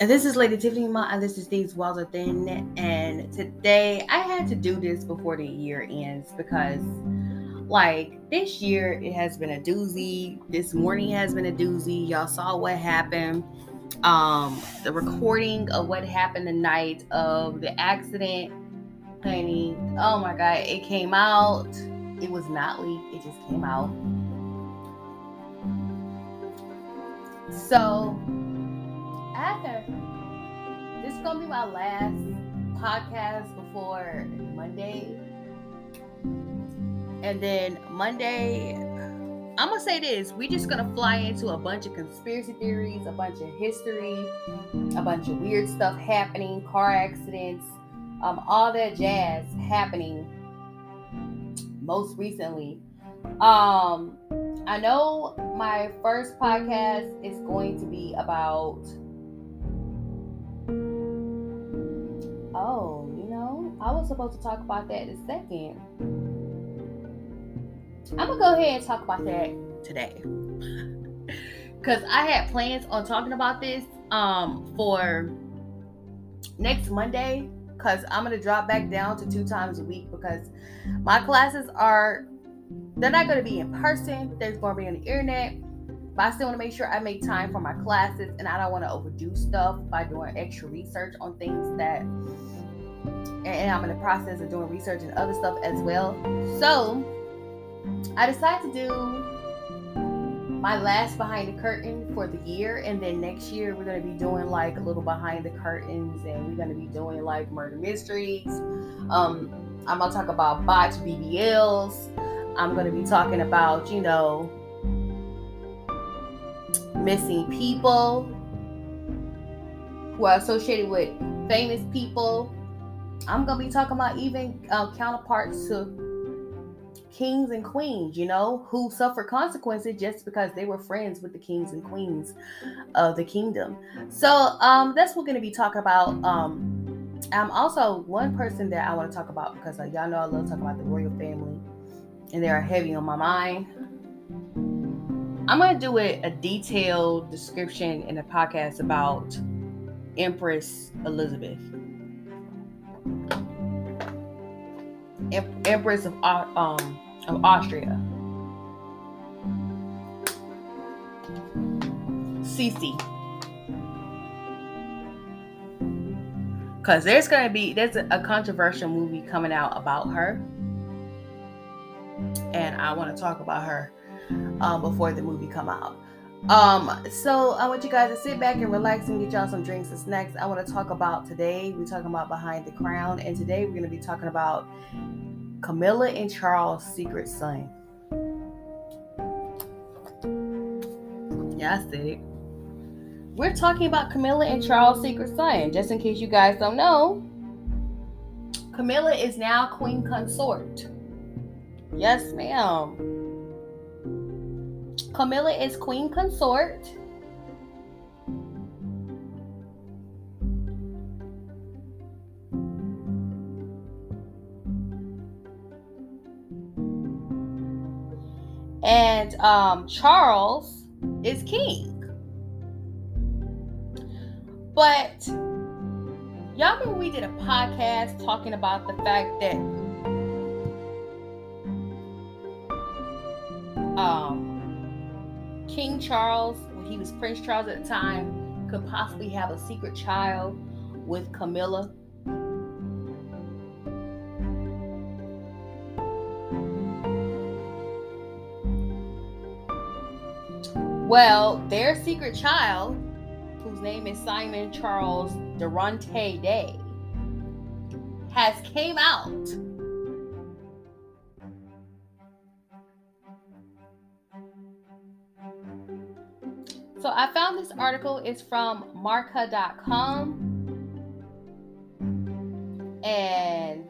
And this is Lady Tiffany Ma, and this is These Are Thin. And today I had to do this before the year ends because, like, this year it has been a doozy. This morning has been a doozy. Y'all saw what happened. Um, the recording of what happened the night of the accident. Honey, oh my god, it came out. It was not leaked, it just came out. So after this is gonna be my last podcast before Monday. And then Monday, I'm gonna say this: we just gonna fly into a bunch of conspiracy theories, a bunch of history, a bunch of weird stuff happening, car accidents, um, all that jazz happening. Most recently, um, I know my first podcast is going to be about Oh, you know, I was supposed to talk about that in a second. I'm gonna go ahead and talk about that today. Cause I had plans on talking about this um for next Monday. Cause I'm gonna drop back down to two times a week because my classes are they're not gonna be in person, they're gonna be on the internet. But I still want to make sure I make time for my classes and I don't want to overdo stuff by doing extra research on things that and I'm in the process of doing research and other stuff as well. So I decided to do my last behind the curtain for the year, and then next year we're gonna be doing like a little behind the curtains, and we're gonna be doing like murder mysteries. Um, I'm gonna talk about botched BBLs. I'm gonna be talking about you know missing people who are associated with famous people I'm gonna be talking about even uh, counterparts to kings and queens, you know, who suffer consequences just because they were friends with the kings and queens of the kingdom. So um, that's what we're gonna be talking about. Um, I'm also one person that I want to talk about because uh, y'all know I love talking about the royal family, and they are heavy on my mind. I'm gonna do a, a detailed description in a podcast about Empress Elizabeth. Empress of um of Austria. Sisi. Cause there's gonna be there's a controversial movie coming out about her, and I want to talk about her um, before the movie come out. Um, so I want you guys to sit back and relax and get y'all some drinks and snacks. I want to talk about today. We're talking about behind the crown, and today we're going to be talking about Camilla and Charles' secret son. Yeah, I it. We're talking about Camilla and Charles' secret son. Just in case you guys don't know, Camilla is now queen consort. Yes, ma'am. Camilla is queen consort. And um, Charles is king. But y'all remember we did a podcast talking about the fact that um King Charles, when he was Prince Charles at the time, could possibly have a secret child with Camilla. Well, their secret child, whose name is Simon Charles Dorante-Day, has came out So I found this article. It's from marca.com. And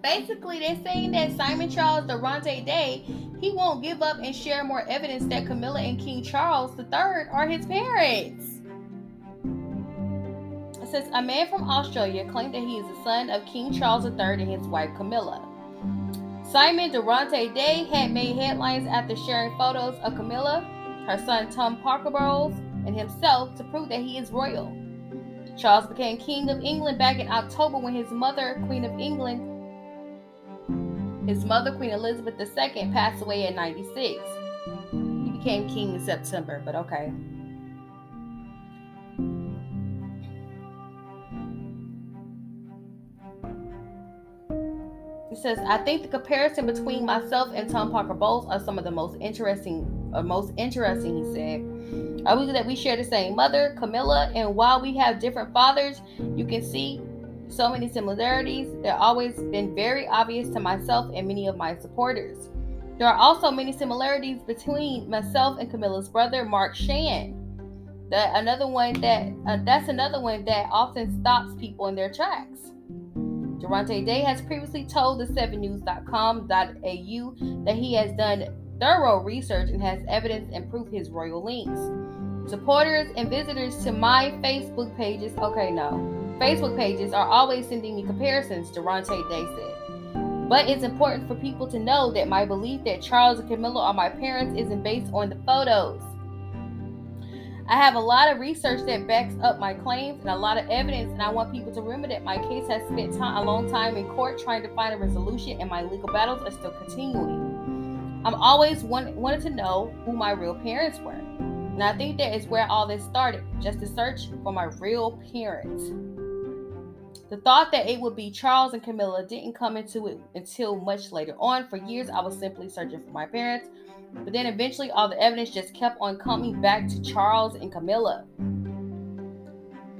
basically they're saying that Simon Charles Dorante-Day, he won't give up and share more evidence that Camilla and King Charles III are his parents. It says a man from Australia claimed that he is the son of King Charles III and his wife Camilla. Simon Dorante-Day had made headlines after sharing photos of Camilla, her son Tom Parker Bowles, and himself to prove that he is royal. Charles became King of England back in October when his mother, Queen of England, his mother, Queen Elizabeth II, passed away at 96. He became king in September, but okay. Says, I think the comparison between myself and Tom Parker Bowles are some of the most interesting, or most interesting, he said. I believe that we share the same mother, Camilla, and while we have different fathers, you can see so many similarities. They're always been very obvious to myself and many of my supporters. There are also many similarities between myself and Camilla's brother, Mark Shand. That another one that uh, that's another one that often stops people in their tracks. Dorante-Day has previously told the 7news.com.au that he has done thorough research and has evidence and proof his royal links. Supporters and visitors to my Facebook pages, okay, no, Facebook pages are always sending me comparisons, Durante Day said. But it's important for people to know that my belief that Charles and Camilla are my parents isn't based on the photos. I have a lot of research that backs up my claims and a lot of evidence, and I want people to remember that my case has spent time, a long time in court trying to find a resolution, and my legal battles are still continuing. I'm always want, wanted to know who my real parents were, and I think that is where all this started just to search for my real parents. The thought that it would be Charles and Camilla didn't come into it until much later on. For years, I was simply searching for my parents but then eventually, all the evidence just kept on coming back to Charles and Camilla.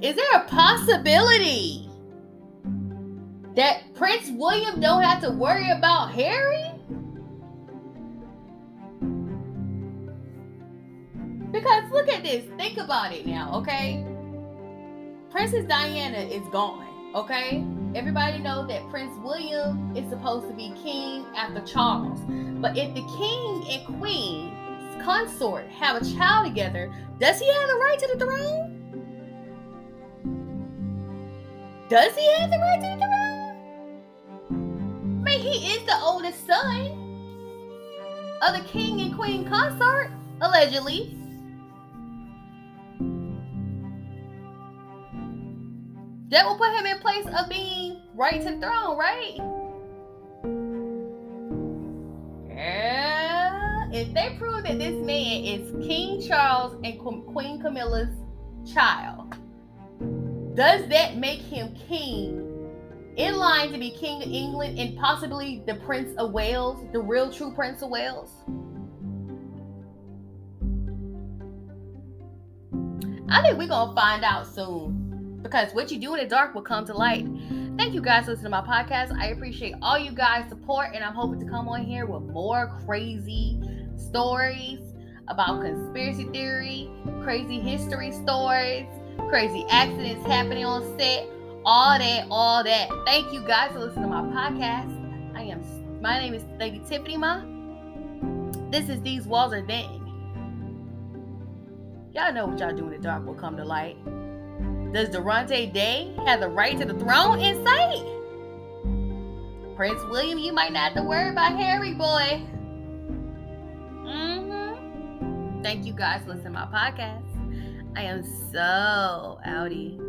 Is there a possibility that Prince William don't have to worry about Harry? Because look at this. Think about it now, okay? Princess Diana is gone, okay? Everybody knows that Prince William is supposed to be king after Charles. But if the king and queen consort have a child together, does he have the right to the throne? Does he have the right to the throne? I mean, he is the oldest son of the king and queen consort, allegedly. That will put him in place of being right to the throne, right? Yeah. If they prove that this man is King Charles and Queen Camilla's child, does that make him king in line to be king of England and possibly the Prince of Wales, the real true Prince of Wales? I think we're gonna find out soon because what you do in the dark will come to light. Thank you guys for listening to my podcast. I appreciate all you guys' support, and I'm hoping to come on here with more crazy stories about conspiracy theory, crazy history stories, crazy accidents happening on set, all that, all that. Thank you guys for listening to my podcast. I am my name is Lady Tiffany Ma. This is These Walls Are Dang. Y'all know what y'all do in the dark will come to light. Does Dorante-Day have the right to the throne in sight? Prince William, you might not have to worry about Harry, boy. Mm-hmm. Thank you guys for listening to my podcast. I am so outie.